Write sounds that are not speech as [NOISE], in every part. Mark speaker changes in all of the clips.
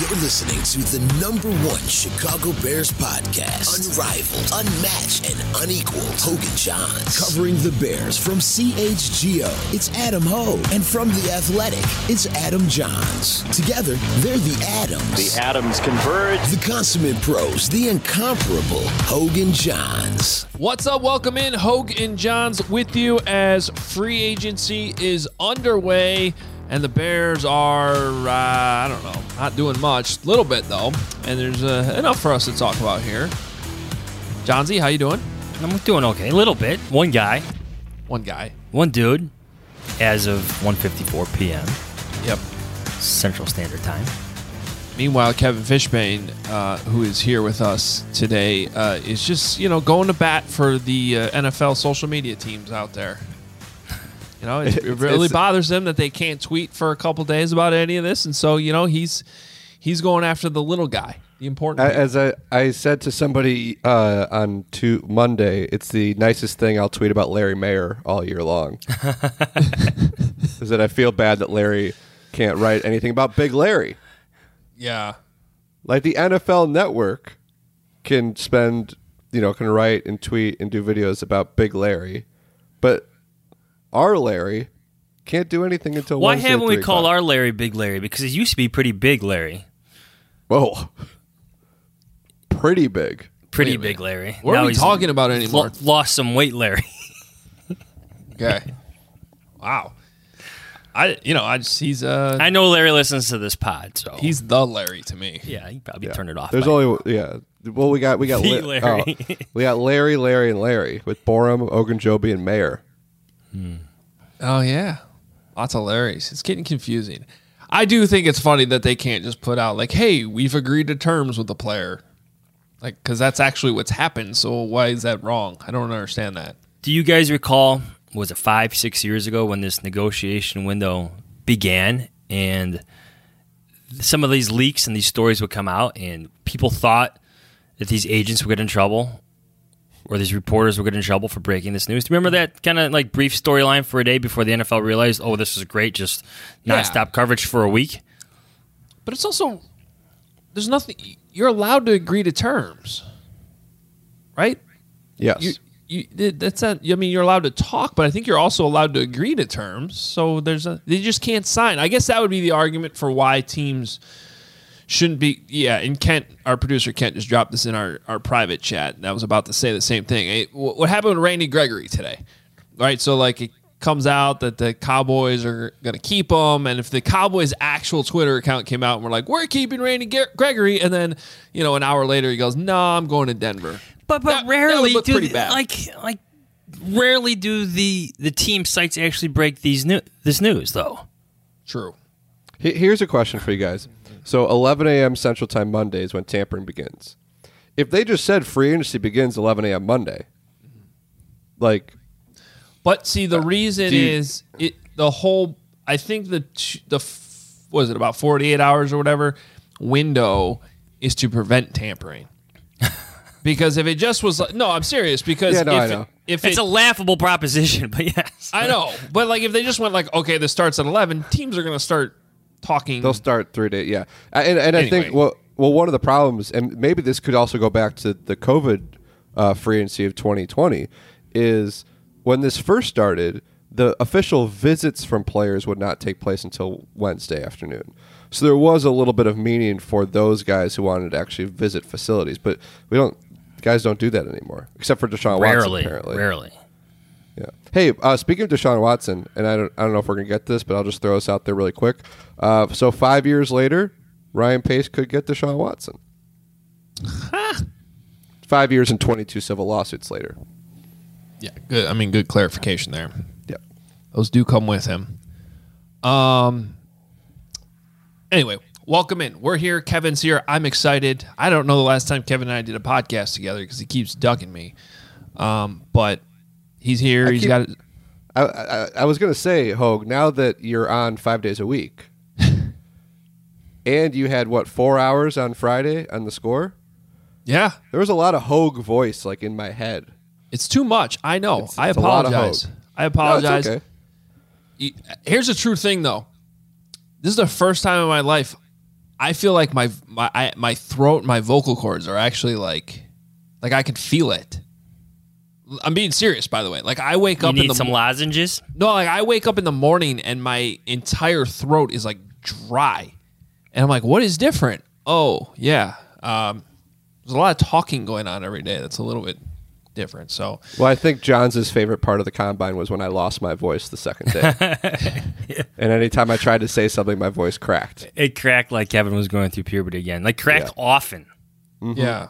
Speaker 1: You're listening to the number one Chicago Bears podcast. Unrivaled, unmatched, and unequaled. Hogan Johns. Covering the Bears from CHGO. It's Adam Hoge. And from The Athletic, it's Adam Jahns. Together, they're the Adams.
Speaker 2: The Adams converge.
Speaker 1: The consummate pros. The incomparable Hogan Johns.
Speaker 3: What's up? Welcome in. Hoge and Jahns with you as free agency is underway. And the Bears are, uh, I don't know, not doing much. A little bit, though. And there's uh, enough for us to talk about here. Johnsy, how you doing?
Speaker 4: I'm doing okay. A little bit. One guy,
Speaker 3: One guy.
Speaker 4: one dude, as of 1:54 p.m.
Speaker 3: Yep.
Speaker 4: Central Standard Time.
Speaker 3: Meanwhile, Kevin Fishbain, uh, who is here with us today, uh, is just, you know, going to bat for the uh, NFL social media teams out there. You know, it, it really
Speaker 5: It's-
Speaker 3: bothers them that they can't tweet for a couple days about any of this, and so you know he's he's going after the little guy, the important.
Speaker 5: A-
Speaker 3: people.
Speaker 5: As I, I said to somebody uh, on to Monday, it's the nicest thing I'll tweet about Larry Mayer all year long. [LAUGHS] [LAUGHS] is that I feel bad that Larry can't write anything about Big Larry.
Speaker 3: yeah,
Speaker 5: Like the NFL Network can spend, you know, can write and tweet and do videos about Big Larry, but our Larry can't do anything until
Speaker 4: Why
Speaker 5: Wednesday
Speaker 4: haven't we
Speaker 5: 3
Speaker 4: called our Larry Big Larry? Because it used to be pretty big Larry.
Speaker 5: Whoa, pretty big.
Speaker 4: Pretty
Speaker 3: Wait a minute.
Speaker 4: big Larry.
Speaker 3: What are
Speaker 4: Now
Speaker 3: we
Speaker 4: he's
Speaker 3: talking about anymore?
Speaker 4: lo- lost some weight, Larry. [LAUGHS]
Speaker 3: okay, wow. I you know I just he's uh
Speaker 4: I know Larry listens to this pod, so
Speaker 3: he's the Larry to me.
Speaker 4: yeah, he probably turned it off.
Speaker 5: There's
Speaker 4: by
Speaker 5: only yeah. Well, we got we got [LAUGHS]
Speaker 4: The
Speaker 5: Li-
Speaker 4: Larry.
Speaker 5: oh, we got Larry, Larry, and Larry with Borom, Ogunjobi, and Mayer.
Speaker 3: Oh yeah, that's hilarious. It's getting confusing. I do think it's funny that they can't just put out like, "Hey, we've agreed to terms with the player," like because that's actually what's happened. So why is that wrong? I don't understand that.
Speaker 4: Do you guys recall? Was it five, six years ago when this negotiation window began, and some of these leaks and these stories would come out, and people thought that these agents would get in trouble, or these reporters would get in trouble for breaking this news. Do you remember that kind of like brief storyline for a day before the NFL realized, oh, this is great, just
Speaker 3: Yeah.
Speaker 4: nonstop coverage for a week?
Speaker 3: But it's also there's nothing. You're allowed to agree to terms, right?
Speaker 5: Yes.
Speaker 3: You, you, that's not. I mean, you're allowed to talk, but I think you're also allowed to agree to terms. So there's a. They just can't sign. I guess that would be the argument for why teams shouldn't be. Yeah, and Kent, our producer Kent, just dropped this in our our private chat. And I was about to say the same thing. Hey, what happened with Randy Gregory today? Right. So like it comes out that the Cowboys are going to keep him, and if the Cowboys' actual Twitter account came out and we're like, we're keeping Randy Ge- Gregory, and then you know an hour later he goes, no, I'm going to Denver.
Speaker 4: But but
Speaker 3: that
Speaker 4: rarely
Speaker 3: would look
Speaker 4: do
Speaker 3: pretty bad.
Speaker 4: like like rarely do the the team sites actually break these new this news though.
Speaker 3: True.
Speaker 5: Here's a question for you guys. So 11 a.m. Central Time Monday is when tampering begins. If they just said free agency begins 11 a.m. Monday, like
Speaker 3: But see, the uh,
Speaker 5: reason you-
Speaker 3: is it the whole. I think the the was it about forty eight hours or whatever window is to prevent tampering. [LAUGHS] because if it just was like, no, I'm serious. Because
Speaker 5: Yeah, no,
Speaker 3: if,
Speaker 5: I
Speaker 3: it-
Speaker 5: know.
Speaker 3: if
Speaker 4: It's
Speaker 3: it,
Speaker 4: a laughable proposition, [LAUGHS] but yes.
Speaker 3: I know, but like if they just went like, okay, this starts at 11, teams are going to start talking.
Speaker 5: They'll start three days. Yeah, and and I think well, well, one of the problems, and maybe this could also go back to the COVID uh, free agency of 2020, is when this first started, the official visits from players would not take place until Wednesday afternoon. So there was a little bit of meaning for those guys who wanted to actually visit facilities, but we don't. Guys don't do that anymore, except for Deshaun
Speaker 4: Rarely,
Speaker 5: Watson. Apparently,
Speaker 4: rarely.
Speaker 5: Yeah. Hey, uh, speaking of Deshaun Watson, and I don't, I don't know if we're gonna get this, but I'll just throw this out there really quick. Uh, so five years later, Ryan Pace could get Deshaun Watson. [LAUGHS] five years and twenty-two civil lawsuits later.
Speaker 3: yeah, good. I mean, good clarification there.
Speaker 5: Yeah.
Speaker 3: Those do come with him. Um. Anyway, welcome in. We're here. Kevin's here. I'm excited. I don't know the last time Kevin and I did a podcast together because he keeps ducking me. Um, but he's here. He's
Speaker 5: keep-
Speaker 3: got.
Speaker 5: I, I, I was gonna say, Hoge. Now that you're on five days a week, [LAUGHS] and you had what four hours on Friday on the score,
Speaker 3: Yeah,
Speaker 5: there was a lot of Hoge voice like in my head.
Speaker 3: it's too much. I know.
Speaker 5: It's-
Speaker 3: I
Speaker 5: it's a lot of
Speaker 3: apologize. I
Speaker 5: No,
Speaker 3: apologize.
Speaker 5: okay.
Speaker 3: Here's the true thing, though. This is the first time in my life I feel like my my I, my throat, my vocal cords are actually like like I can feel it. I'm being serious, by the way. Like I wake
Speaker 4: You
Speaker 3: up in
Speaker 4: need
Speaker 3: the
Speaker 4: some
Speaker 3: mo-
Speaker 4: lozenges.
Speaker 3: no, like I wake up in the morning and my entire throat is like dry, and I'm like, what is different? Oh yeah, um, there's a lot of talking going on every day. That's a little bit different. So
Speaker 5: Well, I think Jahns' favorite part of the combine was when I lost my voice the second day. [LAUGHS] And anytime I tried to say something, my voice cracked.
Speaker 4: It cracked like Kevin was going through puberty again. Like cracked often,
Speaker 3: yeah,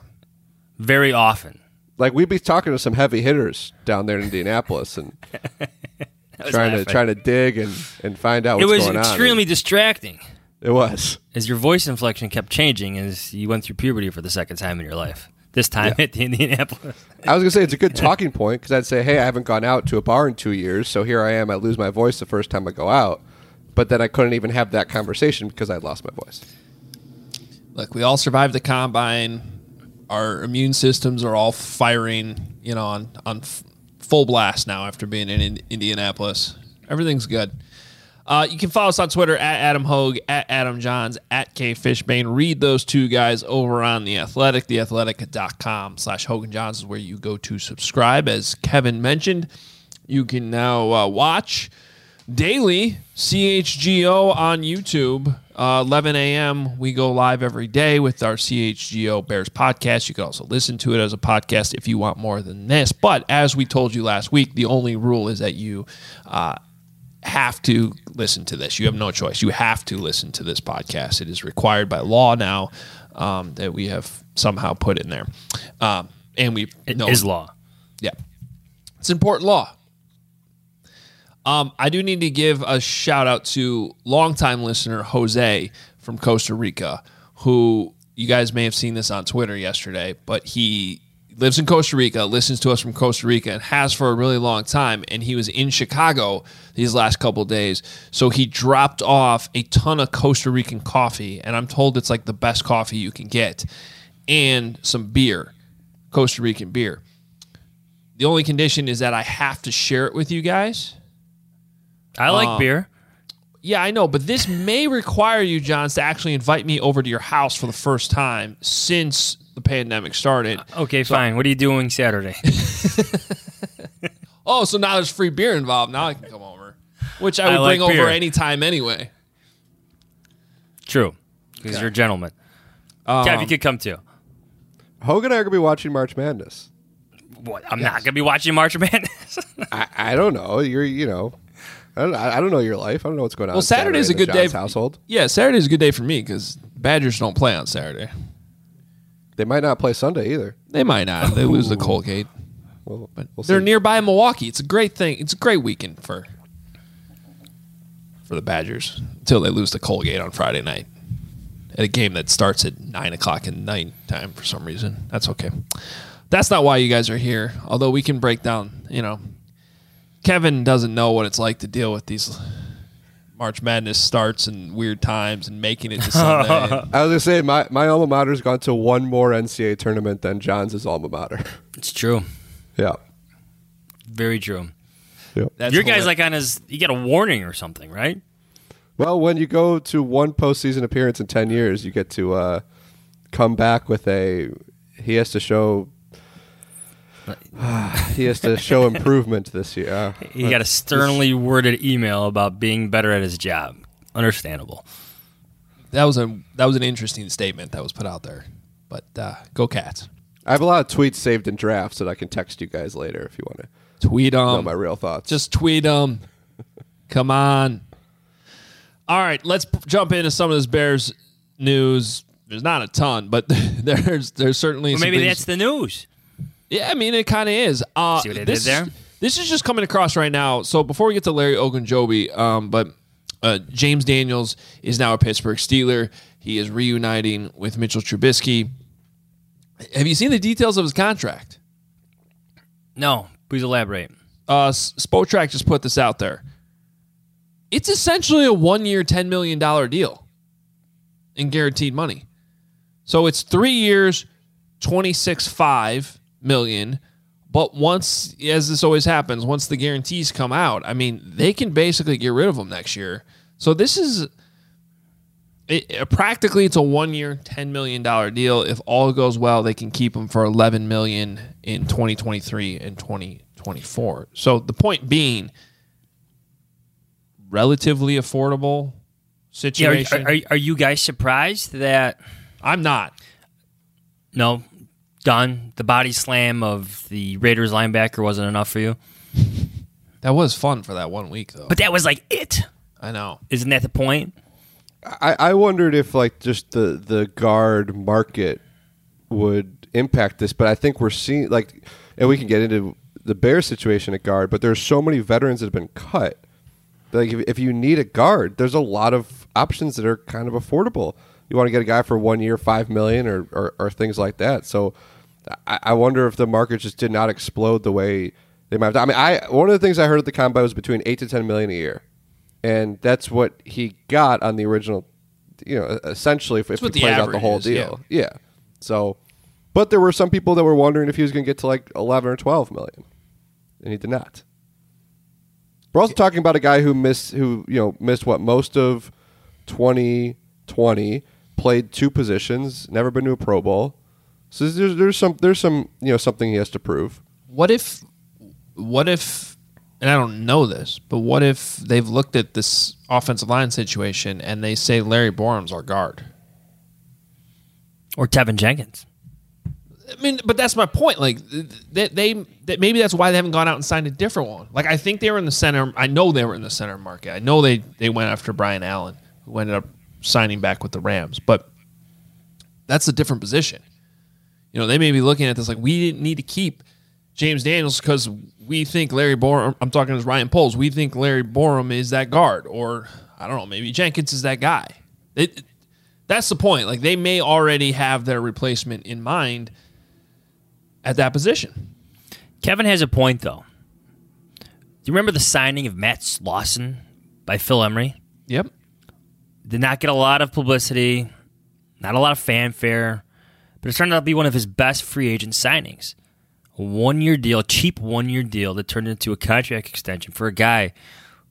Speaker 4: very often.
Speaker 5: Like we'd be talking to some heavy hitters down there in Indianapolis and [LAUGHS]
Speaker 4: was
Speaker 5: trying to trying to dig and, and find out
Speaker 4: It
Speaker 5: what's
Speaker 4: was
Speaker 5: going on.
Speaker 4: It was extremely distracting
Speaker 5: It was.
Speaker 4: as your voice inflection kept changing as you went through puberty for the second time in your life. This time at the Indianapolis.
Speaker 5: I was gonna say it's a good [LAUGHS] talking point because I'd say, hey, I haven't gone out to a bar in two years, so here I am. I lose my voice the first time I go out, but then I couldn't even have that conversation because I lost my voice.
Speaker 3: look, we all survived the combine. Our immune systems are all firing, you know, on on f- full blast now after being in, in Indianapolis. Everything's good. Uh, you can follow us on Twitter at Adam Hoge, at Adam Jahns, at K Fishbain. Read those two guys over on The Athletic. TheAthletic.com slash Hogan Johns is where you go to subscribe. As Kevin mentioned, you can now uh, watch daily CHGO on YouTube. Uh, 11 a.m. We go live every day with our CHGO Bears podcast. You can also listen to it as a podcast if you want more than this. But as we told you last week, the only rule is that you uh, have to listen to this. You have no choice. You have to listen to this podcast. It is required by law now um, that we have somehow put in there. Um, and we
Speaker 4: It
Speaker 3: know
Speaker 4: is law.
Speaker 3: yeah. It's important law. Um, I do need to give a shout out to longtime listener Jose from Costa Rica, who you guys may have seen this on Twitter yesterday, but he lives in Costa Rica, listens to us from Costa Rica, and has for a really long time. And he was in Chicago these last couple days, so he dropped off a ton of Costa Rican coffee, and I'm told it's like the best coffee you can get, and some beer, Costa Rican beer. The only condition is that I have to share it with you guys.
Speaker 4: I like
Speaker 3: Uh,
Speaker 4: beer.
Speaker 3: Yeah, I know, but this may require you, Jahns, to actually invite me over to your house for the first time since the pandemic started.
Speaker 4: Okay, fine. What are you doing Saturday? [LAUGHS] [LAUGHS]
Speaker 3: Oh, so now there's free beer involved. Now I can come over, which I
Speaker 4: I
Speaker 3: would
Speaker 4: like
Speaker 3: bring over
Speaker 4: beer.
Speaker 3: anytime anyway.
Speaker 4: True, because you're a gentleman. Kev, you could come too.
Speaker 5: Hogan and I are gonna be watching March Madness.
Speaker 4: What? I'm not gonna be watching March [LAUGHS] Madness.
Speaker 5: I, I don't know. You're you know, I don't, I don't know your life. I don't know what's going on.
Speaker 3: Well, Saturday's
Speaker 5: Saturday
Speaker 3: a good day for-
Speaker 5: household.
Speaker 3: Yeah, Saturday's a good day for me because Badgers don't play on Saturday.
Speaker 5: They might not play Sunday either.
Speaker 3: They might not. They lose the Colgate,
Speaker 5: Well,
Speaker 3: but
Speaker 5: we'll
Speaker 3: they're
Speaker 5: see.
Speaker 3: nearby Milwaukee. It's a great thing. It's a great weekend for for the Badgers until they lose the Colgate on Friday night at a game that starts at nine o'clock at night time for some reason. That's okay. That's not why you guys are here. Although we can break down, you know, Kevin doesn't know what it's like to deal with these March Madness starts and weird times and making it to Sunday. [LAUGHS]
Speaker 5: I was gonna say my, my alma mater's gone to one more NCAA tournament than Jahns' alma mater.
Speaker 4: It's true.
Speaker 5: yeah.
Speaker 4: Very true.
Speaker 3: That's
Speaker 4: Your guy's like on his. You get a warning or something, right?
Speaker 5: Well, when you go to one postseason appearance in ten years, you get to uh, come back with a. He has to show. [SIGHS] he has to show improvement this year. Uh,
Speaker 4: He got a sternly worded email about being better at his job. Understandable.
Speaker 3: that was a that was an interesting statement that was put out there. But uh, go Cats.
Speaker 5: I have a lot of tweets saved in drafts that I can text you guys later if you want to
Speaker 3: Tweet
Speaker 5: know
Speaker 3: them.
Speaker 5: my real thoughts.
Speaker 3: Just tweet them. [LAUGHS] Come on. All right, let's p- jump into some of this Bears news. There's not a ton, but [LAUGHS] there's there's certainly
Speaker 4: Well, maybe
Speaker 3: things-
Speaker 4: that's the news.
Speaker 3: Yeah, I mean it kind of is. Uh,
Speaker 4: See what they
Speaker 3: this,
Speaker 4: did there?
Speaker 3: This is just coming across right now. So before we get to Larry Ogunjobi, um, but uh, James Daniels is now a Pittsburgh Steeler. He is reuniting with Mitchell Trubisky. Have you seen the details of his contract?
Speaker 4: No, please elaborate.
Speaker 3: Uh, S- Spotrac just put this out there. It's essentially a one-year, ten million dollar deal in guaranteed money. So it's three years, twenty-six five million. But once, as this always happens, once the guarantees come out, I mean, they can basically get rid of them next year. So this is it, practically it's a one-year, ten million dollar deal. If all goes well, they can keep him for eleven million in 2023 and 2024. So the point being, relatively affordable
Speaker 4: Yeah, are,
Speaker 3: situation.
Speaker 4: are, are you guys surprised that
Speaker 3: I'm not.
Speaker 4: no done the body slam of the Raiders linebacker wasn't enough for you? [LAUGHS]
Speaker 3: That was fun for that one week, though.
Speaker 4: But that was like it.
Speaker 3: I know.
Speaker 4: Isn't that the point?
Speaker 5: I, I wondered if like just the the guard market would impact this, but I think we're seeing like, and we can get into the Bears situation at guard, but there's so many veterans that have been cut. Like if, if you need a guard, there's a lot of options that are kind of affordable. You want to get a guy for one year, five million, or or, or things like that. So I, I wonder if the market just did not explode the way they might. Have. I mean, I one of the things I heard at the combine was between eight to ten million a year, and that's what he got on the original. You know, essentially, if, if he plays out the whole
Speaker 3: is,
Speaker 5: deal, yeah. So, but there were some people that were wondering if he was going to get to like eleven or twelve million, and he did not. We're also talking about a guy who missed, who you know missed what most of 2020, played two positions, never been to a Pro Bowl. So there's, there's some there's some you know something he has to prove.
Speaker 3: What if, what if, and I don't know this, but what if they've looked at this offensive line situation and they say Larry Borom's our guard?
Speaker 4: Or Teven Jenkins?
Speaker 3: I mean, but that's my point. Like they, they, that maybe that's why they haven't gone out and signed a different one. Like I think they were in the center. I know they were in the center market. I know they they went after Brian Allen, who ended up signing back with the Rams. But that's a different position. You know, they may be looking at this like we didn't need to keep James Daniels because we think Larry Borom. I'm talking as Ryan Poles. We think Larry Borom is that guard, or I don't know, maybe Jenkins is that guy. It, that's the point. Like they may already have their replacement in mind at that position.
Speaker 4: Kevin has a point, though. Do you remember the signing of Matt Slauson by Phil Emery?
Speaker 3: Yep.
Speaker 4: Did not get a lot of publicity, not a lot of fanfare, but it turned out to be one of his best free agent signings. A one year deal, cheap one year deal that turned into a contract extension for a guy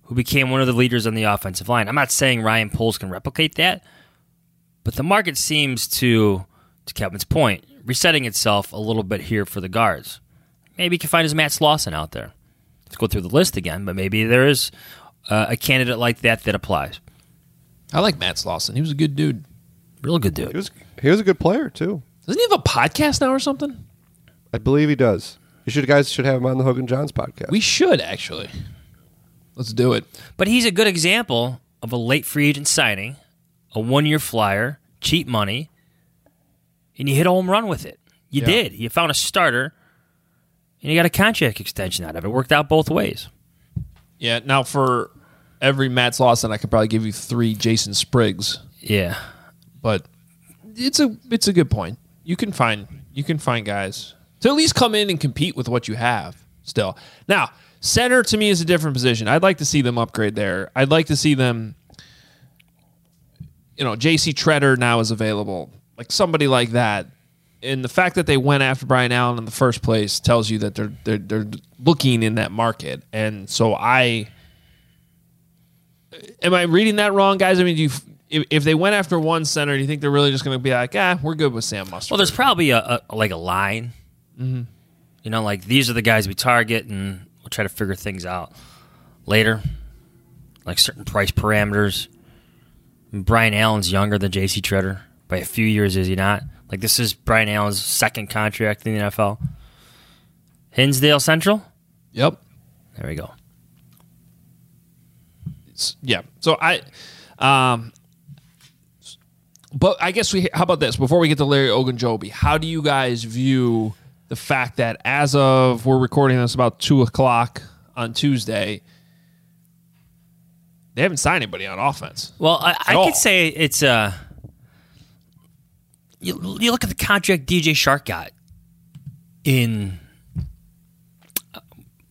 Speaker 4: who became one of the leaders on the offensive line. I'm not saying Ryan Poles can replicate that, but the market seems to, to Kevin's point, resetting itself a little bit here for the guards. Maybe he can find his Matt Slauson out there. Let's go through the list again, but maybe there is uh, a candidate like that that applies.
Speaker 3: I like Matt Slauson. He was a good dude.
Speaker 4: Real good dude.
Speaker 5: He was he was a good player too.
Speaker 3: Doesn't he have a podcast now or something?
Speaker 5: I believe he does. You should guys should have him on the Hogan Johns podcast.
Speaker 3: We should actually. Let's do it.
Speaker 4: But he's a good example of a late free agent signing, a one year flyer, cheap money, and you hit a home run with it. You
Speaker 3: Yeah.
Speaker 4: did. You found a starter, and you got a contract extension out of it. Worked out both ways.
Speaker 3: Yeah. Now for every Matt Slauson, I could probably give you three Jason Spriggs,
Speaker 4: Yeah.
Speaker 3: but it's a it's a good point. You can find you can find guys to at least come in and compete with what you have. Still, now Center to me is a different position. I'd like to see them upgrade there. I'd like to see them. You know, J.C. Tretter now is available, like somebody like that. And the fact that they went after Brian Allen in the first place tells you that they're they're they're looking in that market. And so I am I reading that wrong, guys? I mean, do you if, if they went after one center, do you think they're really just going to be like, ah, we're good with Sam Mustipher?
Speaker 4: Well, there's probably a, a like a line. Mm-hmm. You know, like these are the guys we target, and we'll try to figure things out later, like certain price parameters. Brian Allen's younger than J.C. Tretter by a few years, is he not? Like this is Brian Allen's second contract in the NFL. Hinsdale Central.
Speaker 3: Yep.
Speaker 4: There we go.
Speaker 3: Yeah. So I, um, but I guess we. How about this? Before we get to Larry Ogunjobi, how do you guys view the fact that as of we're recording this about two o'clock on Tuesday, they haven't signed anybody on offense.
Speaker 4: Well, I, I could say it's uh you, you look at the contract DJ Chark got in uh,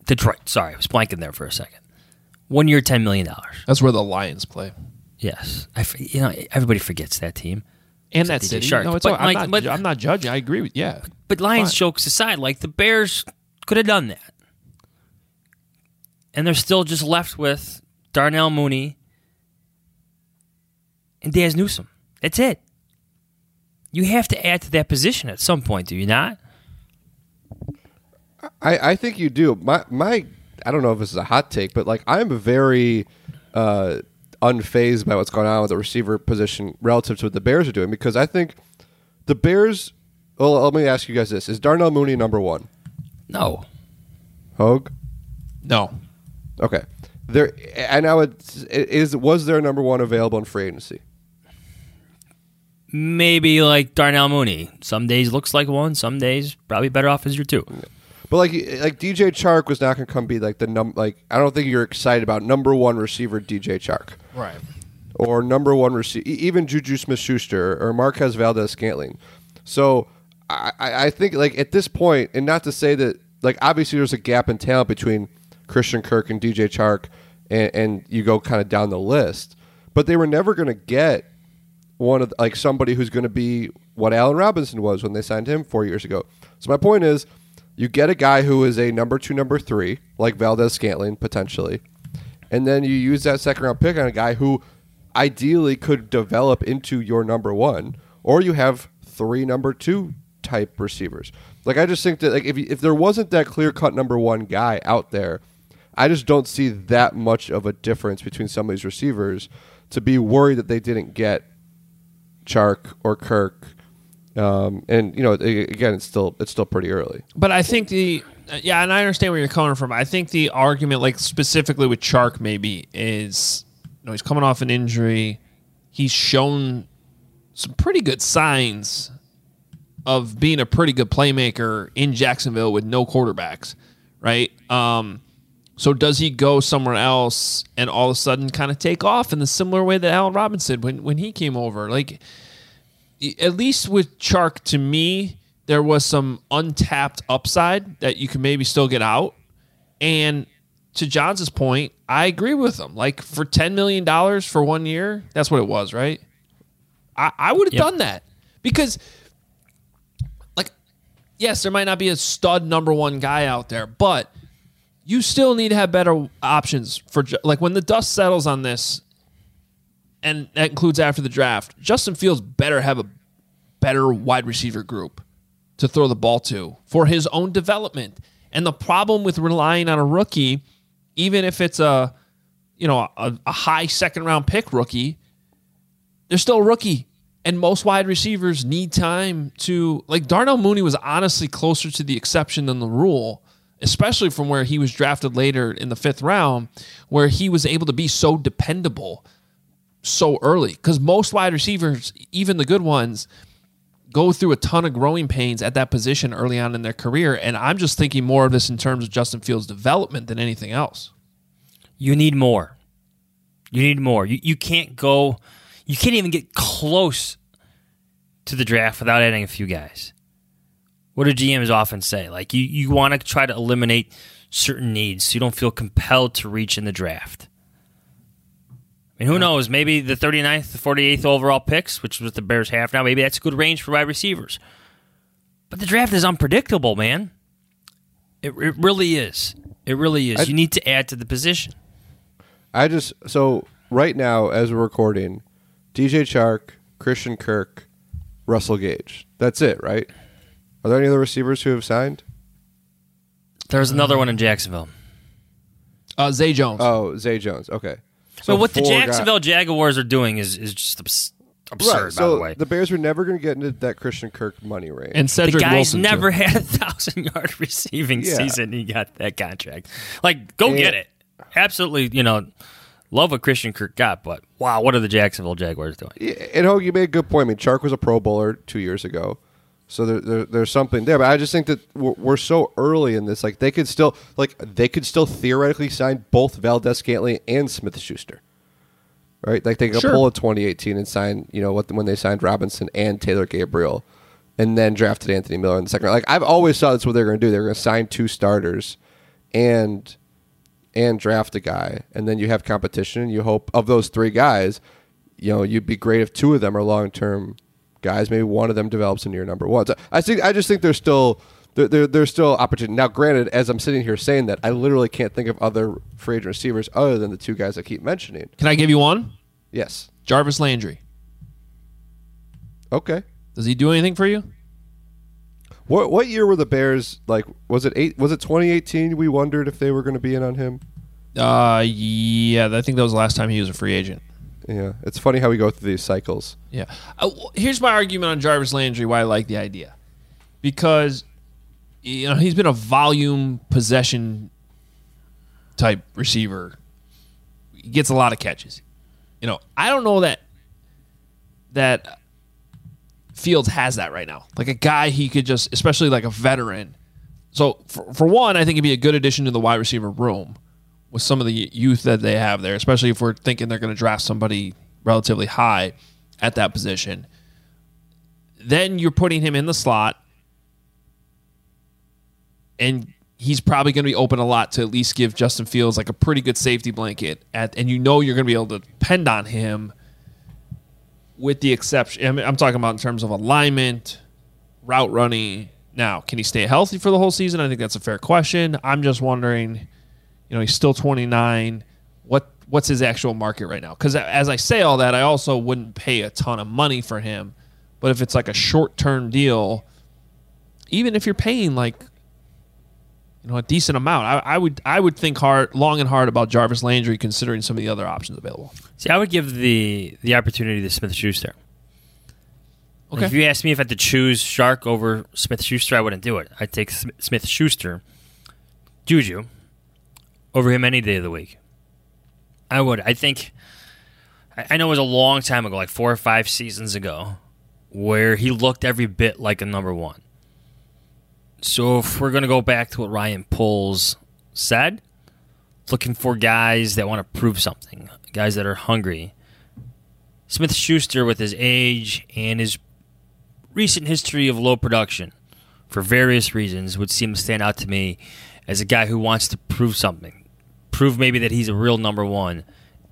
Speaker 4: Detroit. Sorry, I was blanking there for a second. One year, ten million dollars.
Speaker 3: That's where the Lions play,
Speaker 4: Yes, I f- you know everybody forgets that team.
Speaker 3: and that
Speaker 4: DJ
Speaker 3: city.
Speaker 4: Chark.
Speaker 3: No, it's
Speaker 4: But
Speaker 3: all, I'm,
Speaker 4: like-
Speaker 3: not,
Speaker 4: but-
Speaker 3: I'm not judging. I agree with yeah.
Speaker 4: But Lions
Speaker 3: Fine.
Speaker 4: jokes aside, like the Bears could have done that, and they're still just left with Darnell Mooney and Dazz Newsome. That's it. You have to add to that position at some point, do you not?
Speaker 5: I, I think you do. My my I don't know if this is a hot take, but like I'm very uh, unfazed by what's going on with the receiver position relative to what the Bears are doing because I think the Bears. Well, let me ask you guys this: Is Darnell Mooney number one?
Speaker 4: No.
Speaker 5: Hoge.
Speaker 3: No,
Speaker 5: Okay. There and I would is was there a number one available in free agency?
Speaker 4: Maybe like Darnell Mooney. Some days looks like one, some days probably better off as your two.
Speaker 5: But like like DJ Chark was not going to come be like the num like I don't think you're excited about number one receiver DJ Chark.
Speaker 3: right.
Speaker 5: or number one receiver, even Juju Smith Schuster or Marquez Valdes Scantling. So I, I think like at this point, and not to say that like obviously there's a gap in talent between Christian Kirk and DJ Chark, and, and you go kind of down the list, but they were never going to get one of like somebody who's going to be what Allen Robinson was when they signed him four years ago. So my point is, you get a guy who is a number two, number three, like Valdes Scantling potentially, and then you use that second round pick on a guy who ideally could develop into your number one, or you have three number two type receivers. Like I just think that like if if there wasn't that clear cut number one guy out there, I just don't see that much of a difference between some of these receivers to be worried that they didn't get Chark or Kirk. Um, and you know, again, it's still it's still pretty early.
Speaker 3: But I think the yeah, and I understand where you're coming from. I think the argument, like specifically with Chark, maybe is you know he's coming off an injury. He's shown some pretty good signs of being a pretty good playmaker in Jacksonville with no quarterbacks, right? Um, so does he go somewhere else and all of a sudden kind of take off in the similar way that Allen Robinson when when he came over? Like at least with Chark, to me, there was some untapped upside that you can maybe still get out. And to Jahns' point, I agree with him. Like for ten million dollars for one year, that's what it was, right? I, I would have
Speaker 4: Yep.
Speaker 3: done that because, like, yes, there might not be a stud number one guy out there, but you still need to have better options for like when the dust settles on this and that includes after the draft. Justin Fields better have a better wide receiver group to throw the ball to for his own development. And the problem with relying on a rookie, even if it's a you know a, a high second round pick rookie, they're still a rookie. And most wide receivers need time to like Darnell Mooney was honestly closer to the exception than the rule, especially from where he was drafted later in the fifth round, where he was able to be so dependable so early because most wide receivers, even the good ones, go through a ton of growing pains at that position early on in their career. And I'm just thinking more of this in terms of Justin Fields' development than anything else.
Speaker 4: You need more. You need more. You you can't go. You can't even get close to the draft without adding a few guys. What do GMs often say? Like you, you want to try to eliminate certain needs so you don't feel compelled to reach in the draft. I mean, who knows? Maybe the 39th, the 48th overall picks, which is what the Bears have now, maybe that's a good range for wide receivers. But the draft is unpredictable, man. It, it really is. It really is.
Speaker 5: I-
Speaker 4: you need to add to the position.
Speaker 5: I just so right now as we're recording, DJ Chark, Christian Kirk, Russell Gage. That's it, right? Are there any other receivers who have signed?
Speaker 4: There's another one in Jacksonville.
Speaker 3: Uh, Zay Jones.
Speaker 5: Oh, Zay Jones. Okay.
Speaker 4: So, what the
Speaker 5: four guy-
Speaker 4: Jacksonville Jaguars are doing is, is just abs- absurd,
Speaker 5: right?
Speaker 4: by
Speaker 5: So
Speaker 4: the way.
Speaker 5: Bears were never going to get into that Christian Kirk money range.
Speaker 3: and
Speaker 4: The
Speaker 3: Cedric
Speaker 4: guy's
Speaker 3: Wilson. too.
Speaker 4: never had a thousand yard [LAUGHS] receiving
Speaker 5: Yeah.
Speaker 4: season. He got that contract. Like, go
Speaker 5: And-
Speaker 4: get it. Absolutely, you know, love what Christian Kirk got, but wow, what are the Jacksonville Jaguars doing?
Speaker 5: Yeah, and Hoge, you made a good point. I mean, Chark was a Pro Bowler two years ago, so there, there, there's something there. But I just think that we're, we're so early in this. Like they could still, like they could still theoretically sign both Valdes Scantling and Smith Schuster, right? Like they could
Speaker 3: Sure.
Speaker 5: pull a 2018 and sign, you know, what when they signed Robinson and Taylor Gabriel, and then drafted Anthony Miller in the second round. Like I've always thought that's what they're going to do. They're going to sign two starters, and and draft a guy, and then you have competition. And you hope of those three guys, you know, you'd be great if two of them are long term guys. Maybe one of them develops into your number one. So I think I just think there's still there, there, there's still opportunity. Now, granted, as I'm sitting here saying that, I literally can't think of other free agent receivers other than the two guys I keep mentioning.
Speaker 3: Can I give you one?
Speaker 5: Yes.
Speaker 3: Jarvis Landry.
Speaker 5: Okay.
Speaker 3: Does he do anything for you?
Speaker 5: What what year were the Bears like? Was it eight? Was it 2018? We wondered if they were going to be in on him.
Speaker 3: Uh, yeah, I think that was the last time he was a free agent.
Speaker 5: Yeah, it's funny how we go through these cycles.
Speaker 3: Yeah. Uh, here's my argument on Jarvis Landry why I like the idea. Because you know, he's been a volume possession type receiver. He gets a lot of catches. You know, I don't know that that Fields has that right now. Like a guy he could just especially like a veteran. So for, for one, I think it'd be a good addition to the wide receiver room with some of the youth that they have there, especially if we're thinking they're going to draft somebody relatively high at that position. Then you're putting him in the slot, and he's probably going to be open a lot to at least give Justin Fields like a pretty good safety blanket. At and you know you're going to be able to depend on him. With the exception, I mean, I'm talking about in terms of alignment, route running. Now, can he stay healthy for the whole season? I think that's a fair question. I'm just wondering you know he's still 29 what what's his actual market right now because as i say all that i also wouldn't pay a ton of money for him but if it's like a short-term deal even if you're paying like you know a decent amount I, I would i would think hard long and hard about jarvis landry considering some of the other options available
Speaker 4: See, I would give the the opportunity to Smith Schuster.
Speaker 3: Okay.
Speaker 4: If you asked me if I had to choose Chark over Smith Schuster, I wouldn't do it. I'd take Smith Schuster, Juju, over him any day of the week. I would. I think. I know it was a long time ago, like four or five seasons ago, where he looked every bit like a number one. So if we're gonna go back to what Ryan Poles said, looking for guys that want to prove something, guys that are hungry. Smith Schuster, with his age and his recent history of low production for various reasons, would seem to stand out to me as a guy who wants to prove something. Prove maybe that he's a real number one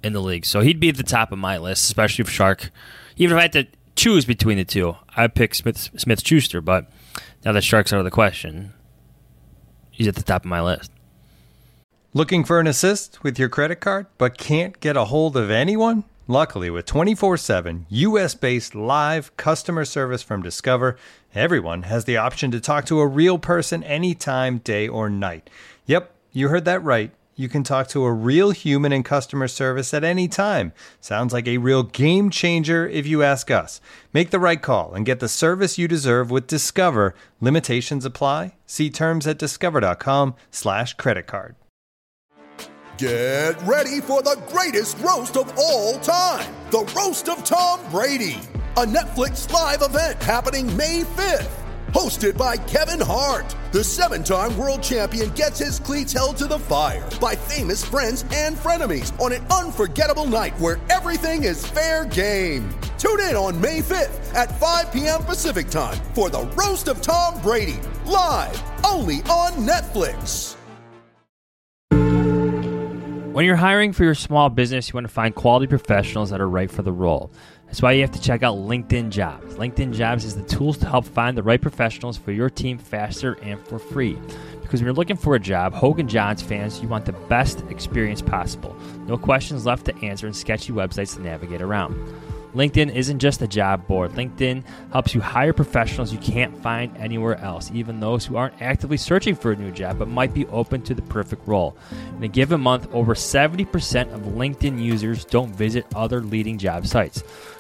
Speaker 4: in the league. So he'd be at the top of my list, especially if Chark. Even if I had to choose between the two, I'd pick Smith Smith Schuster, but now that Chark's out of the question, he's at the top of my list.
Speaker 6: Looking for an assist with your credit card, but can't get a hold of anyone? Luckily, with 24 7 US based live customer service from Discover, everyone has the option to talk to a real person anytime, day or night. Yep, you heard that right. You can talk to a real human in customer service at any time. Sounds like a real game changer if you ask us. Make the right call and get the service you deserve with Discover. Limitations apply. See terms at discover.com/slash credit card.
Speaker 7: Get ready for the greatest roast of all time the Roast of Tom Brady, a Netflix live event happening May 5th. Hosted by Kevin Hart, the seven time world champion gets his cleats held to the fire by famous friends and frenemies on an unforgettable night where everything is fair game. Tune in on May 5th at 5 p.m. Pacific time for the Roast of Tom Brady, live only on Netflix.
Speaker 4: When you're hiring for your small business, you want to find quality professionals that are right for the role. That's why you have to check out LinkedIn Jobs. LinkedIn Jobs is the tools to help find the right professionals for your team faster and for free. Because when you're looking for a job, Hogan Johns fans, you want the best experience possible. No questions left to answer and sketchy websites to navigate around. LinkedIn isn't just a job board. LinkedIn helps you hire professionals you can't find anywhere else, even those who aren't actively searching for a new job but might be open to the perfect role. In a given month, over 70% of LinkedIn users don't visit other leading job sites.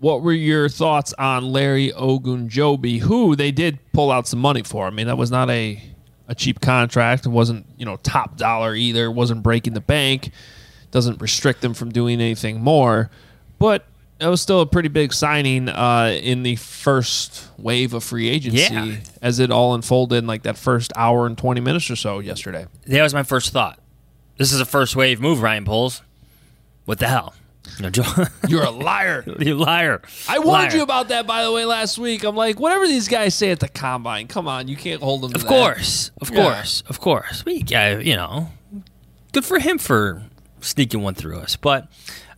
Speaker 3: What were your thoughts on Larry Ogunjobi, who they did pull out some money for? I mean, that was not a a cheap contract. It wasn't, you know, top dollar either. It wasn't breaking the bank. Doesn't restrict them from doing anything more. But it was still a pretty big signing uh, in the first wave of free agency
Speaker 4: Yeah.
Speaker 3: as it all unfolded in like that first hour and 20 minutes or so yesterday.
Speaker 4: That was my first thought. This is a first wave move, Ryan Poles. What the hell? No, Joe, [LAUGHS]
Speaker 3: You're a liar.
Speaker 4: you liar.
Speaker 3: I warned
Speaker 4: Liar.
Speaker 3: you about that, by the way, last week. I'm like, whatever these guys say at the combine, come on, you can't hold them. To
Speaker 4: Of
Speaker 3: that.
Speaker 4: course, of
Speaker 3: Yeah.
Speaker 4: course, of course. We, yeah, you know, good for him for sneaking one through us. But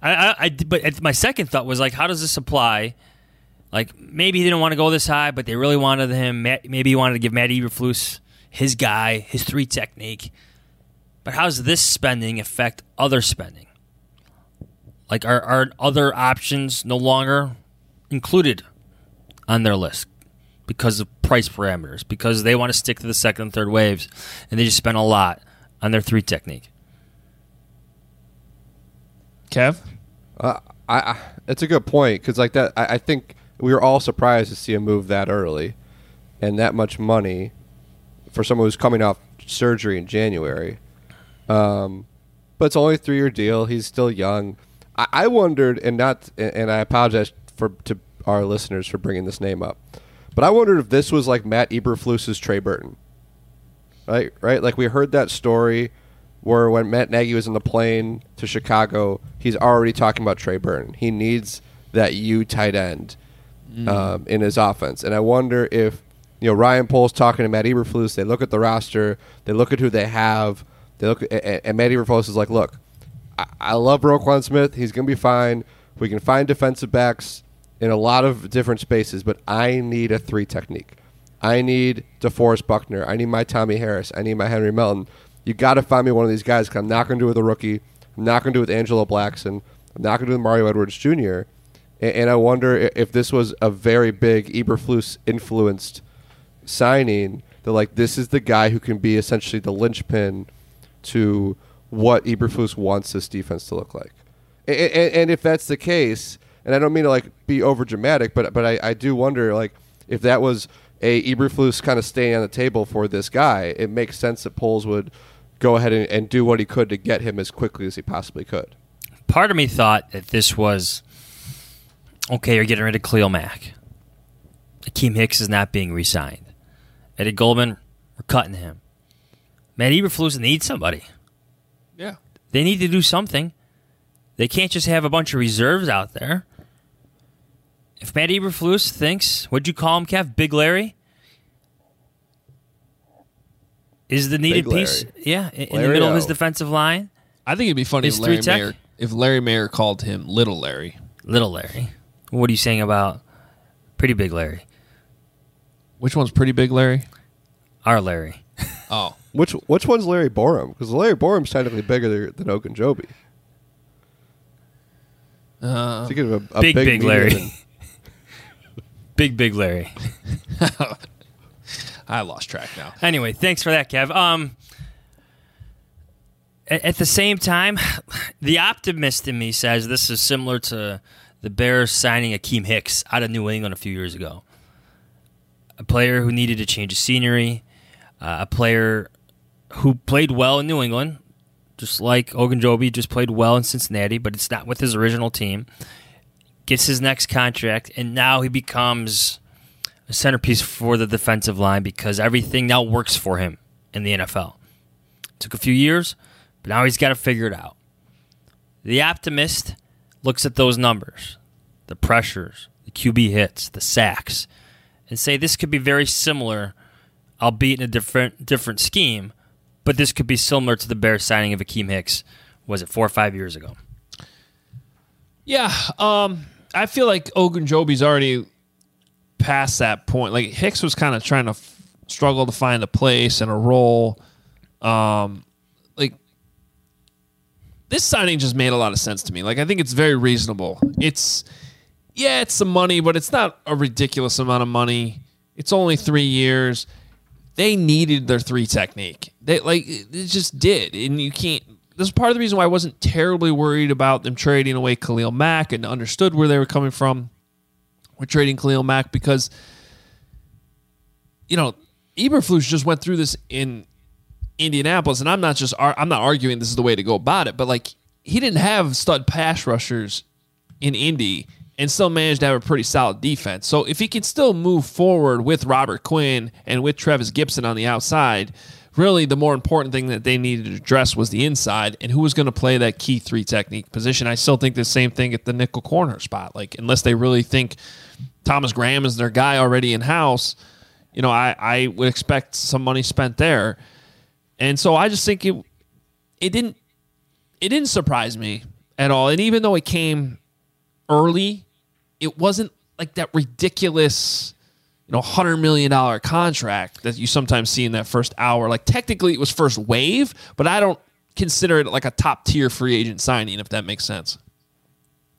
Speaker 4: I, I, I but my second thought was like, how does this apply? Like maybe he didn't want to go this high, but they really wanted him. Matt- Maybe he wanted to give Matt Eberflus his guy, his three technique. But how does this spending affect other spending? Like, are, are other options no longer included on their list because of price parameters? Because they want to stick to the second and third waves, and they just spend a lot on their three technique.
Speaker 3: Kev.
Speaker 5: Uh, I, I it's a good point because like that I, I think we were all surprised to see a move that early and that much money for someone who's coming off surgery in January. Um, but it's only a three year deal. He's still young. I, I wondered, and not, and I apologize for to our listeners for bringing this name up, but I wondered if this was like Matt Eberflus's Trey Burton right? Right? Like we heard that story where when Matt Nagy was on the plane to Chicago, he's already talking about Trey Burton. He needs that U tight end um, in his offense, and I wonder if you know Ryan Poles talking to Matt Eberflus. They look at the roster, they look at who they have, they look, at, and, and Matt Eberflus is like, "Look, I, I love Roquan Smith. He's going to be fine. We can find defensive backs in a lot of different spaces, but I need a three technique." I need DeForest Buckner. I need my Tommie Harris. I need my Henry Melton. You got to find me one of these guys. Cause I'm not going to do it with a rookie. I'm not going to do it with Angelo Blackson. I'm not going to do it with Mario Edwards Jr. And, and I wonder if this was a very big Eberflus influenced signing. That like this is the guy who can be essentially the linchpin to what Eberflus wants this defense to look like. And, and, and if that's the case, and I don't mean to like be over dramatic, but but I, I do wonder like if that was a Eberflus kind of staying on the table for this guy, it makes sense that Poles would go ahead and, and do what he could to get him as quickly as he possibly could.
Speaker 4: Part of me thought that this was okay. You're getting rid of Cleo Mack. Akiem Hicks is not being re-signed. Eddie Goldman, we're cutting him. Man, Eberflus needs somebody.
Speaker 3: Yeah.
Speaker 4: They need to do something. They can't just have a bunch of reserves out there. If Matt Eberflus thinks, what'd you call him, Kev? Big Larry? Is the needed piece, yeah, in, in the middle of his defensive line?
Speaker 3: I think it'd be funny if Larry
Speaker 4: three?
Speaker 3: Mayer if Larry Mayer called him Little Larry.
Speaker 4: Little Larry. What are you saying about Pretty Big Larry?
Speaker 3: Which one's pretty big, Larry?
Speaker 4: Our Larry.
Speaker 3: Oh,
Speaker 5: Which which one's Larry Borom? Because Larry Borom's technically bigger than Ogunjobi.
Speaker 3: uh,
Speaker 5: Thinking of a, a
Speaker 4: Big, big
Speaker 5: medium
Speaker 4: Larry. [LAUGHS] Big Big Larry. [LAUGHS]
Speaker 3: I lost track now.
Speaker 4: Anyway, thanks for that, Kev. Um, a- at the same time, [SIGHS] the optimist in me says this is similar to the Bears signing Akiem Hicks out of New England a few years ago. A player who needed to change of scenery, uh, a player who played well in New England, just like Ogunjobi just played well in Cincinnati, but it's not with his original team. Gets his next contract, and now he becomes a centerpiece for the defensive line because everything now works for him in the NFL. Took a few years, but now he's got to figure it out. The optimist looks at those numbers, the pressures, the QB hits, the sacks, and say this could be very similar, albeit in a different different scheme, but this could be similar to the Bears signing of Akiem Hicks. Was it four or five years ago?
Speaker 3: Yeah, um, I feel like Ogunjobi's already past that point. Like Hicks was kind of trying to f- struggle to find a place and a role. Um, like this signing just made a lot of sense to me. Like I think it's very reasonable. It's yeah, it's some money, but it's not a ridiculous amount of money. It's only three years. They needed their three technique. They like it just did, and you can't. This is part of the reason why I wasn't terribly worried about them trading away Khalil Mack and understood where they were coming from. We're trading Khalil Mack because you know Eberflus just went through this in Indianapolis, and I'm not just I'm not arguing this is the way to go about it, but like he didn't have stud pass rushers in Indy and still managed to have a pretty solid defense. So if he can still move forward with Robert Quinn and with Trevis Gipson on the outside, really the more important thing that they needed to address was the inside and who was going to play that key three technique position. I still think the same thing at the nickel corner spot. Like unless they really think Thomas Graham is their guy already in house, you know, I, I would expect some money spent there. And so I just think it it didn't it didn't surprise me at all. And even though it came early, it wasn't like that ridiculous, you know, hundred million dollar contract that you sometimes see in that first hour. Like technically, it was first wave, but I don't consider it like a top tier free agent signing, if that makes sense.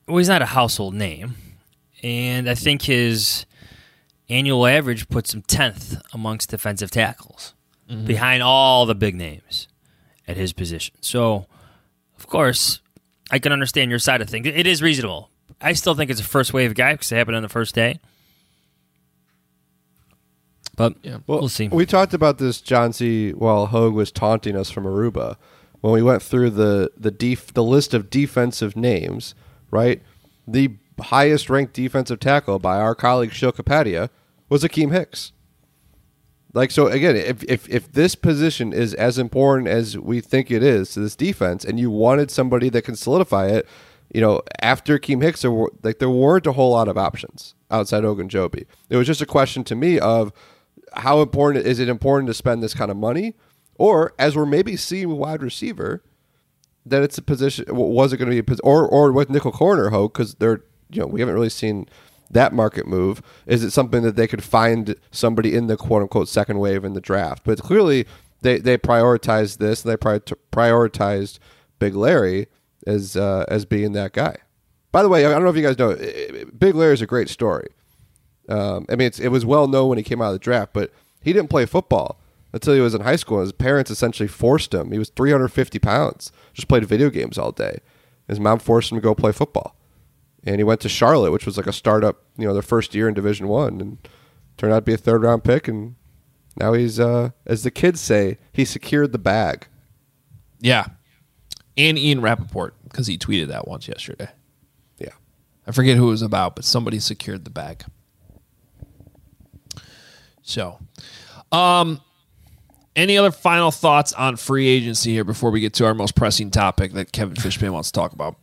Speaker 4: Well, he's not a household name, and I think his annual average puts him tenth amongst defensive tackles, mm-hmm. behind all the big names at his position. So, of course, I can understand your side of things. It is reasonable. I still think it's a first wave guy because it happened on the first day. But
Speaker 5: Well,
Speaker 4: we'll see.
Speaker 5: We talked about this, John C. While Hoge was taunting us from Aruba, when we went through the the def- the list of defensive names, right? The highest ranked defensive tackle by our colleague Sheil Kapadia was Akiem Hicks. Like so again, if, if if this position is as important as we think it is to this defense, and you wanted somebody that can solidify it, you know, after Keem Hicks, there were, like there weren't a whole lot of options outside Ogunjobi. It was just a question to me of how important is it important to spend this kind of money, or as we're maybe seeing wide receiver, that it's a position. Was it going to be a or or with nickel corner Hoge because they're you know we haven't really seen that market move. Is it something that they could find somebody in the quote unquote second wave in the draft? But clearly they they prioritized this. and They prior- prioritized Big Larry as uh, as being that guy. By the way, I don't know if you guys know, eh, Big Larry is a great story. Um, I mean, it was well known when he came out of the draft, but he didn't play football until he was in high school. His parents essentially forced him. He was 350 pounds, just played video games all day. His mom forced him to go play football, and he went to Charlotte, which was like a startup, you know, their first year in Division One, and turned out to be a third round pick. And now he's, uh, as the kids say, he secured the bag.
Speaker 3: Yeah. And Ian Rapoport, because he tweeted that once yesterday.
Speaker 5: Yeah.
Speaker 3: I forget who it was about, but somebody secured the bag. So, um, any other final thoughts on free agency here before we get to our most pressing topic that Kevin Fishbain wants to talk about?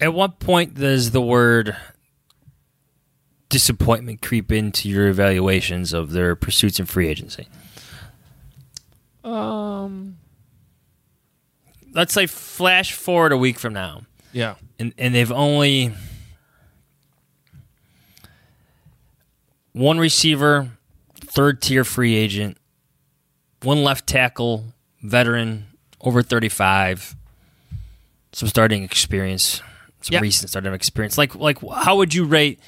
Speaker 4: At what point does the word disappointment creep into your evaluations of their pursuits in free agency?
Speaker 3: Um,
Speaker 4: Let's say flash forward a week from now,
Speaker 3: yeah,
Speaker 4: and and they've only one receiver, third tier free agent, one left tackle, veteran, over thirty five, some starting experience, some
Speaker 3: Yeah.
Speaker 4: recent starting experience. Like like how would you rate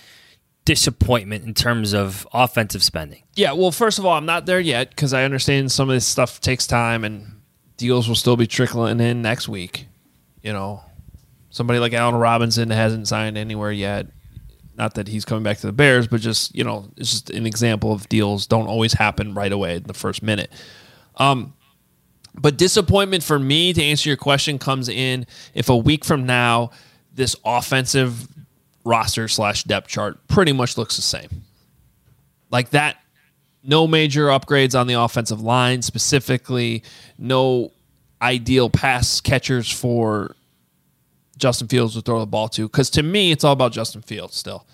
Speaker 4: disappointment in terms of offensive spending?
Speaker 3: yeah. Well, first of all, I'm not there yet because I understand some of this stuff takes time and deals will still be trickling in next week. You know, somebody like Allen Robinson hasn't signed anywhere yet. Not that he's coming back to the Bears, but just you know, it's just an example of deals don't always happen right away in the first minute. Um, But disappointment for me to answer your question comes in if a week from now this offensive roster slash depth chart pretty much looks the same. Like that, no major upgrades on the offensive line specifically, no ideal pass catchers for Justin Fields to throw the ball to. Because to me, it's all about Justin Fields still.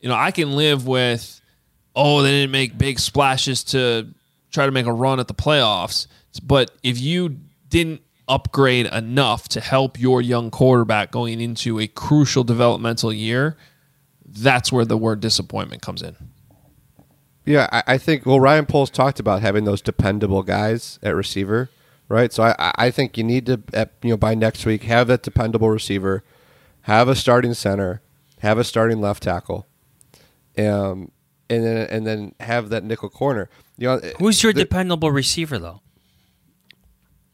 Speaker 3: You know, I can live with, oh, they didn't make big splashes to try to make a run at the playoffs. But if you didn't upgrade enough to help your young quarterback going into a crucial developmental year, that's where the word disappointment comes in.
Speaker 5: Yeah, I, I think. Well, Ryan Poles talked about having those dependable guys at receiver, right? So I, I- think you need to, at, you know, by next week, have that dependable receiver, have a starting center, have a starting left tackle, um, and then and then have that nickel corner. You know,
Speaker 4: Who's your
Speaker 5: the-
Speaker 4: dependable receiver though?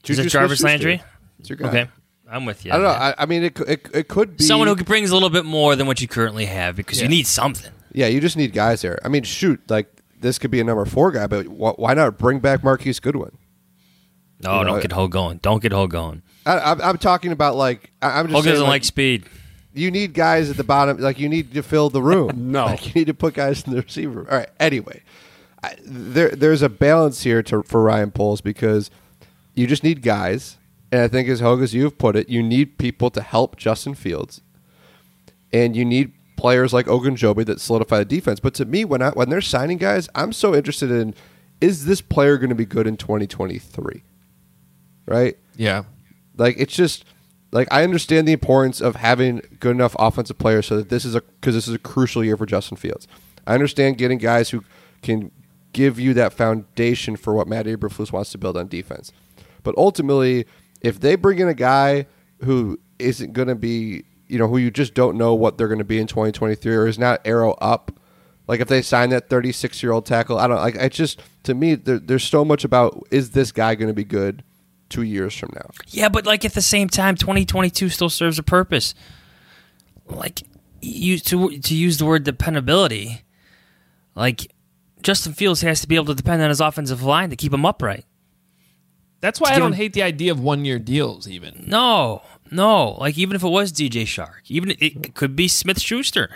Speaker 4: Is
Speaker 5: Juju
Speaker 4: it Jarvis. Landry?
Speaker 5: It's your guy.
Speaker 4: Okay, I'm with you.
Speaker 5: I don't know. I, I mean, it, it it could be
Speaker 4: Someone who brings a little bit more than what you currently have because you need something.
Speaker 5: Yeah, you just need guys there. I mean, shoot, like this could be a number four guy, but wh- why not bring back Marquise Goodwin?
Speaker 4: No,
Speaker 5: You know,
Speaker 4: don't get Ho going. Don't get Ho going.
Speaker 5: I, I'm, I'm talking about like I- I'm just
Speaker 4: Ho
Speaker 5: saying,
Speaker 4: doesn't
Speaker 5: like,
Speaker 4: like speed.
Speaker 5: you need guys at the bottom. Like you need to fill the room. [LAUGHS]
Speaker 8: No.
Speaker 5: like, you need to put guys in the receiver. room. All right. Anyway, I, there there's a balance here to for Ryan Poles because you just need guys, and I think as Hoge as you've put it, you need people to help Justin Fields, and you need players like Ogunjobi that solidify the defense. But to me, when I, when they're signing guys, I'm so interested in is this player going to be good in 2023? Right.
Speaker 3: Yeah.
Speaker 5: Like it's just like I understand the importance of having good enough offensive players so that this is a because this is a crucial year for Justin Fields. I understand getting guys who can give you that foundation for what Matt Eberflus wants to build on defense. But ultimately, if they bring in a guy who isn't going to be, you know, who you just don't know what they're going to be in 2023 or is not arrow up, like if they sign that 36 year old tackle, I don't like. I just to me, there, there's so much about is this guy going to be good two years from now?
Speaker 4: Yeah, but like at the same time, 2022 still serves a purpose. Like you to to use the word dependability. Like Justin Fields has to be able to depend on his offensive line to keep him upright.
Speaker 3: That's why I don't
Speaker 4: him-
Speaker 3: hate the idea of one year deals, even.
Speaker 4: No, no. Like even if it was DJ Chark, even it could be Smith Schuster.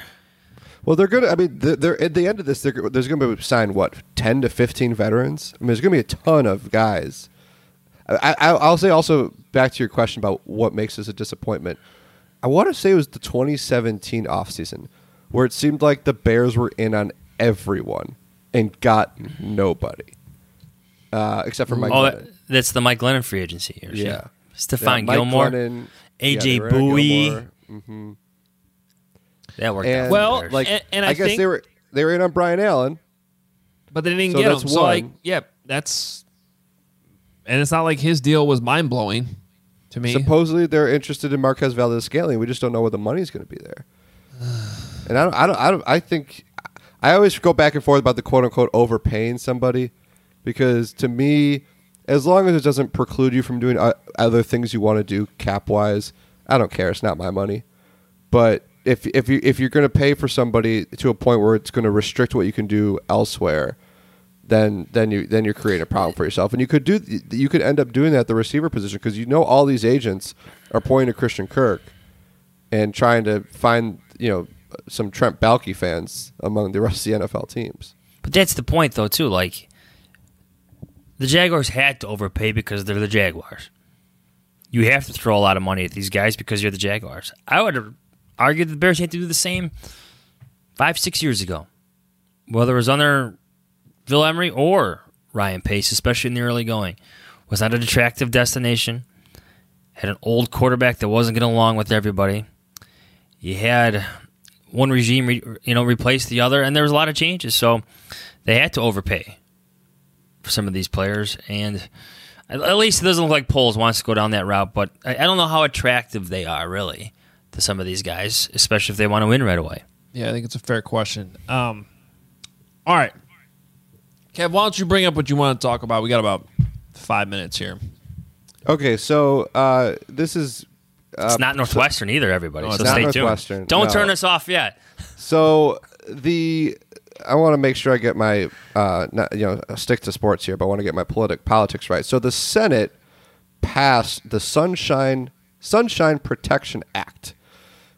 Speaker 5: Well, they're gonna. I mean, they're, they're at the end of this. They're, there's gonna be signed what ten to fifteen veterans. I mean, there's gonna be a ton of guys. I, I, I'll say also back to your question about what makes this a disappointment. I want to say it was the 2017 offseason where it seemed like the Bears were in on everyone and got nobody, uh, except for Mike.
Speaker 4: Oh, that's the Mike Glennon free agency. Or
Speaker 5: Yeah.
Speaker 4: yeah, Stephon
Speaker 5: Yeah,
Speaker 4: Gilmore,
Speaker 5: Glennon,
Speaker 4: AJ
Speaker 5: yeah, Derek
Speaker 4: Bowie.
Speaker 5: Gilmore. Mm-hmm.
Speaker 4: that worked
Speaker 5: And
Speaker 4: out.
Speaker 3: Well,
Speaker 4: for the Bears.
Speaker 5: like
Speaker 3: And- and
Speaker 5: I,
Speaker 3: I
Speaker 5: guess
Speaker 3: think-
Speaker 5: they were they were in on Brian Allen.
Speaker 3: But they didn't
Speaker 5: So
Speaker 3: get
Speaker 5: that's
Speaker 3: him. So like,
Speaker 5: one.
Speaker 3: yeah, that's and it's not like his deal was mind blowing to me.
Speaker 5: Supposedly they're interested in Marquez Valdes Scantling. We just don't know where the money's going to be there. [SIGHS] And I don't, I don't, I don't, I think I always go back and forth about the quote unquote overpaying somebody because to me, as long as it doesn't preclude you from doing uh, other things you want to do cap wise, I don't care. It's not my money. But if if you if you're going to pay for somebody to a point where it's going to restrict what you can do elsewhere, then then you then you're creating a problem for yourself. And you could do you could end up doing that at the receiver position because you know all these agents are pointing to Christian Kirk and trying to find you know some Trent Baalke fans among the rest of the NFL teams.
Speaker 4: But that's the point, though, too. Like, the Jaguars had to overpay because they're the Jaguars. You have to throw a lot of money at these guys because you're the Jaguars. I would argue that the Bears had to do the same five, six years ago. Whether it was under Phil Emery or Ryan Pace, especially in the early going, was not an attractive destination. Had an old quarterback that wasn't getting along with everybody. You had one regime, re- you know, replace the other, and there was a lot of changes. So they had to overpay some of these players, and at at least it doesn't look like Poles wants to go down that route. But I, I don't know how attractive they are really to some of these guys, especially if they want to win right away.
Speaker 3: Yeah, I think it's a fair question. Um, all right, Kev, why don't you bring up what you want to talk about? We got about five minutes here.
Speaker 5: Okay, so uh, this is
Speaker 4: It's not Northwestern either, everybody.
Speaker 3: No,
Speaker 4: so stay tuned. Don't
Speaker 5: no.
Speaker 4: turn us off yet.
Speaker 5: So the I want to make sure I get my uh, not, you know stick to sports here, but I want to get my politic politics right. So the Senate passed the Sunshine Sunshine Protection Act,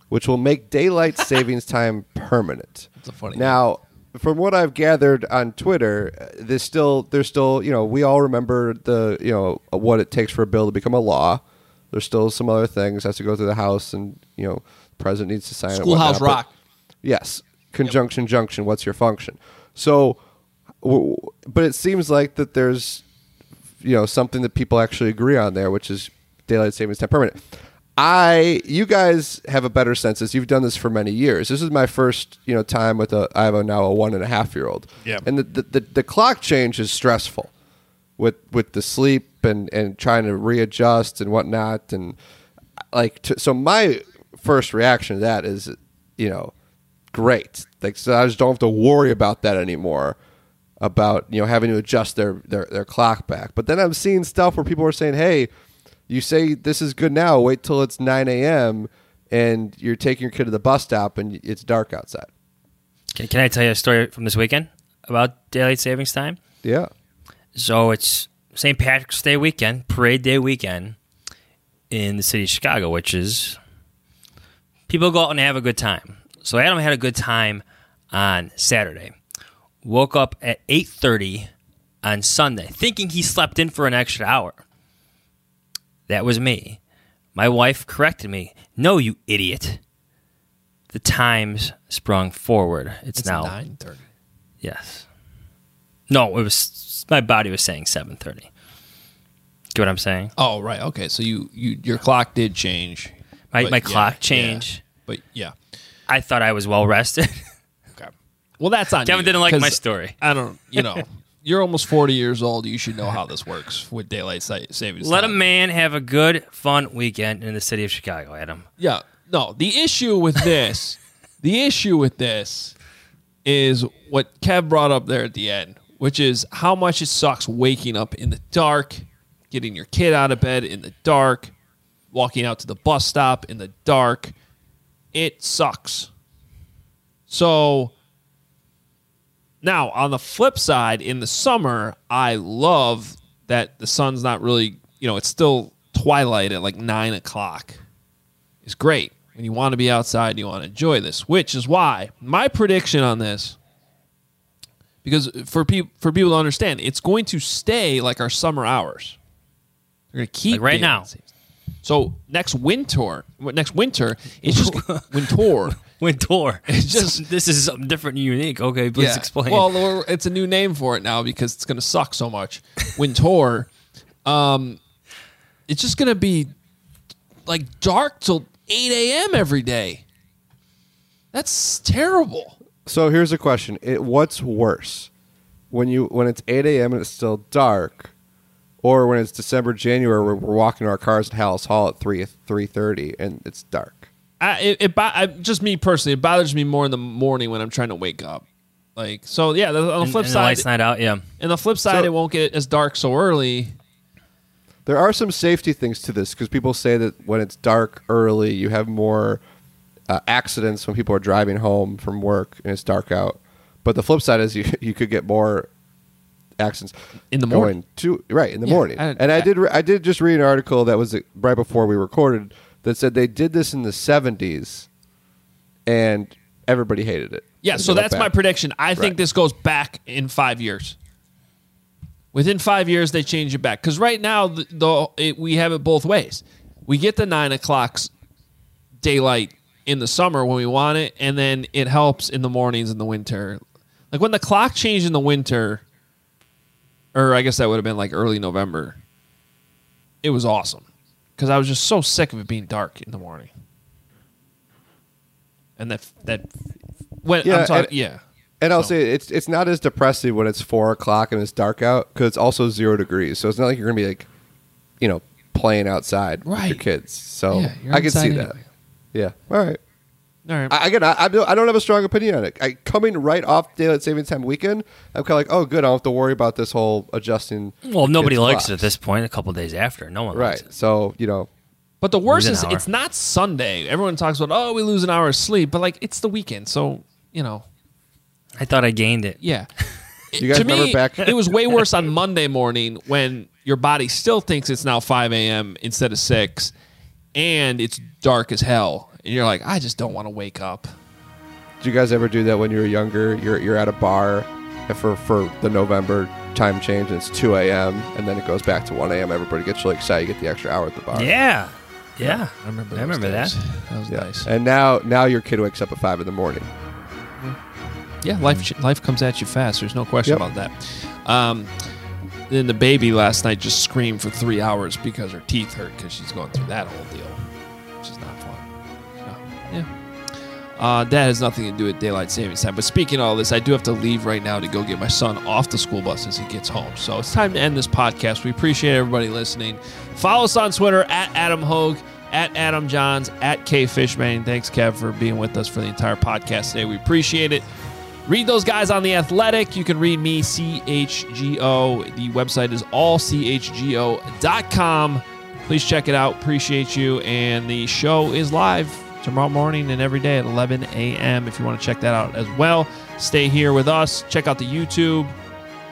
Speaker 5: which will make daylight [LAUGHS] savings time permanent.
Speaker 3: That's a funny
Speaker 5: Now, from what I've gathered on Twitter, there's still there's still you know we all remember the you know what it takes for a bill to become a law. There's still some other things has to go through the House, and you know the president needs to sign it.
Speaker 3: Schoolhouse
Speaker 5: but-
Speaker 3: Rock.
Speaker 5: Yes, conjunction junction. What's your function? So, w- but it seems like that there's you know something that people actually agree on there, which is daylight savings time permanent. I, you guys have a better sense as You've done this for many years. This is my first, you know, time with a. I have a, now a one and a half year old.
Speaker 3: Yeah.
Speaker 5: And the, the the the clock change is stressful, with with the sleep and and trying to readjust and whatnot and like to, so my first reaction to that is you know great like so i just don't have to worry about that anymore about you know having to adjust their their, their clock back but then i'm seeing stuff where people are saying hey you say this is good now wait till it's 9 a.m and you're taking your kid to the bus stop and it's dark outside
Speaker 4: Can, can I tell you a story from this weekend about daylight savings time?
Speaker 5: yeah
Speaker 4: So it's St. Patrick's Day weekend, Parade Day weekend in the city of Chicago, which is people go out and have a good time. So Adam had a good time on Saturday. Woke up at 8:30 on Sunday, thinking he slept in for an extra hour. That was me. My wife corrected me. No, you idiot. The times sprung forward. It's,
Speaker 3: It's
Speaker 4: now
Speaker 3: nine thirty.
Speaker 4: Yes. No, it was my body was saying seven thirty. Get what I'm saying?
Speaker 3: Oh right, okay. So you, you your clock did change.
Speaker 4: My my
Speaker 3: yeah,
Speaker 4: clock
Speaker 3: yeah.
Speaker 4: change.
Speaker 3: But yeah.
Speaker 4: I thought I was well rested. [LAUGHS]
Speaker 3: Okay. Well, that's on you.
Speaker 4: Kevin
Speaker 3: you,
Speaker 4: didn't like my story.
Speaker 3: I don't. You know, [LAUGHS] you're almost 40 years old. You should know how this works with daylight sa- savings.
Speaker 4: Let a man have a good, fun weekend in the city of Chicago, Adam.
Speaker 3: Yeah. No, the issue with this, [LAUGHS] the issue with this is what Kev brought up there at the end, which is how much it sucks waking up in the dark, getting your kid out of bed in the dark, walking out to the bus stop in the dark. It sucks. So now on the flip side, in the summer, I love that the sun's not really, you know, it's still twilight at like nine o'clock It's great. When you want to be outside and you want to enjoy this, which is why my prediction on this, because for people for people to understand, it's going to stay like our summer hours. They're going to keep
Speaker 4: Like right now.
Speaker 3: So next winter, next winter, it's just [LAUGHS] winter.
Speaker 4: Winter. [LAUGHS]
Speaker 3: It's just- [LAUGHS]
Speaker 4: this is something different and unique. Okay, please explain.
Speaker 3: Well, it's a new name for it now because it's going to suck so much. Winter. um, it's just going to be like dark till 8 a.m. every day. That's terrible.
Speaker 5: So here's a question: it, What's worse, when you when it's 8 a.m. and it's still dark, or when it's December, January, where we're walking to our cars at Halas Hall at three 3:30 and it's dark?
Speaker 3: I, it, it, bo- I, just me personally, it bothers me more in the morning when I'm trying to wake up. Like so, yeah. The, on the flip
Speaker 4: and the
Speaker 3: side,
Speaker 4: lights night out. Yeah.
Speaker 3: and the flip side,
Speaker 5: So-
Speaker 3: it won't get as dark so early.
Speaker 5: There are some safety things to this because people say that when it's dark early, you have more uh, accidents when people are driving home from work and it's dark out. But the flip side is you [LAUGHS] you could get more accidents
Speaker 3: In the morning.
Speaker 5: to right in the
Speaker 3: Yeah,
Speaker 5: morning.
Speaker 3: I-
Speaker 5: and I
Speaker 3: I-
Speaker 5: did re- I did just read an article that was uh, right before we recorded that said they did this in the 70s and everybody hated it.
Speaker 3: Yeah, so that's my prediction. I think
Speaker 5: Right.
Speaker 3: this goes back in five years. Within five years, they change it back because right now the, the it, we have it both ways. We get the nine o'clocks daylight in the summer when we want it, and then it helps in the mornings in the winter. Like when the clock changed in the winter, or I guess that would have been like early November. It was awesome because I was just so sick of it being dark in the morning. And that that when
Speaker 5: Yeah,
Speaker 3: I'm talking,
Speaker 5: and-
Speaker 3: yeah.
Speaker 5: And I'll say it's it's not as depressing when it's four o'clock and it's dark out because it's also zero degrees. So it's not like you're gonna be like, you know, playing outside with your
Speaker 3: Right.
Speaker 5: kids. So
Speaker 3: Yeah,
Speaker 5: I can see
Speaker 3: outside
Speaker 5: that. Yeah. All right.
Speaker 3: All right.
Speaker 5: I, again, I, I don't have a strong opinion on it. I, coming right off daylight savings time weekend, I'm kind of like, oh, good. I don't have to worry about this whole adjusting.
Speaker 4: Well, nobody likes
Speaker 5: clocks.
Speaker 4: it at this point. A couple days after, no one likes
Speaker 5: Right.
Speaker 4: it.
Speaker 5: So you know,
Speaker 3: But the worst
Speaker 4: Lose
Speaker 3: is
Speaker 4: an hour.
Speaker 3: it's not Sunday. Everyone talks about oh we lose an hour of sleep, but like it's the weekend, so you know
Speaker 4: I thought I gained it.
Speaker 3: yeah. [LAUGHS]
Speaker 5: You guys
Speaker 3: to
Speaker 5: remember
Speaker 3: me,
Speaker 5: back-
Speaker 3: it was way worse on Monday morning when your body still thinks it's now 5 a.m. instead of 6, and it's dark as hell. And you're like, I just don't want to wake up.
Speaker 5: Did you guys ever do that when you were younger? You're you're at a bar and for for the November time change, and it's 2 a.m. and then it goes back to 1 a.m. Everybody gets really excited. You get the extra hour at the bar.
Speaker 4: Yeah. Yeah.
Speaker 3: I remember.
Speaker 4: I remember
Speaker 3: days.
Speaker 4: that.
Speaker 3: That was
Speaker 5: Yeah.
Speaker 3: nice.
Speaker 5: And now now your kid wakes up at five in the morning.
Speaker 3: Yeah, life life comes at you fast. There's no question
Speaker 5: Yep.
Speaker 3: about that. Um, then the baby last night just screamed for three hours because her teeth hurt because she's going through that whole deal, yeah. Uh, that has nothing to do with daylight savings time. But speaking of all this, I do have to leave right now to go get my son off the school bus as he gets home. So it's time to end this podcast. We appreciate everybody listening. Follow us on Twitter at Adam Hoge, at Adam Jahns, at K Fishbain. Thanks, Kev, for being with us for the entire podcast today. We appreciate it. Read those guys on The Athletic. You can read me, CHGO. The website is allchgo.com. Please check it out. Appreciate you. And the show is live tomorrow morning and every day at 11 a.m. if you want to check that out as well. Stay here with us. Check out the YouTube.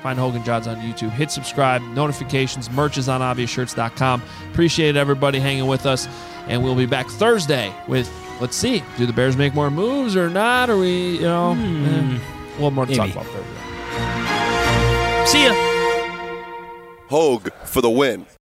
Speaker 3: Find Hoge and Jahns on YouTube. Hit subscribe. Notifications. Merch is on obviousshirts.com. Appreciate everybody hanging with us. And we'll be back Thursday with, let's see, do the Bears make more moves or not? Or we, you know, eh, we'll more to talk about Thursday.
Speaker 4: See ya.
Speaker 7: Hoge for the win.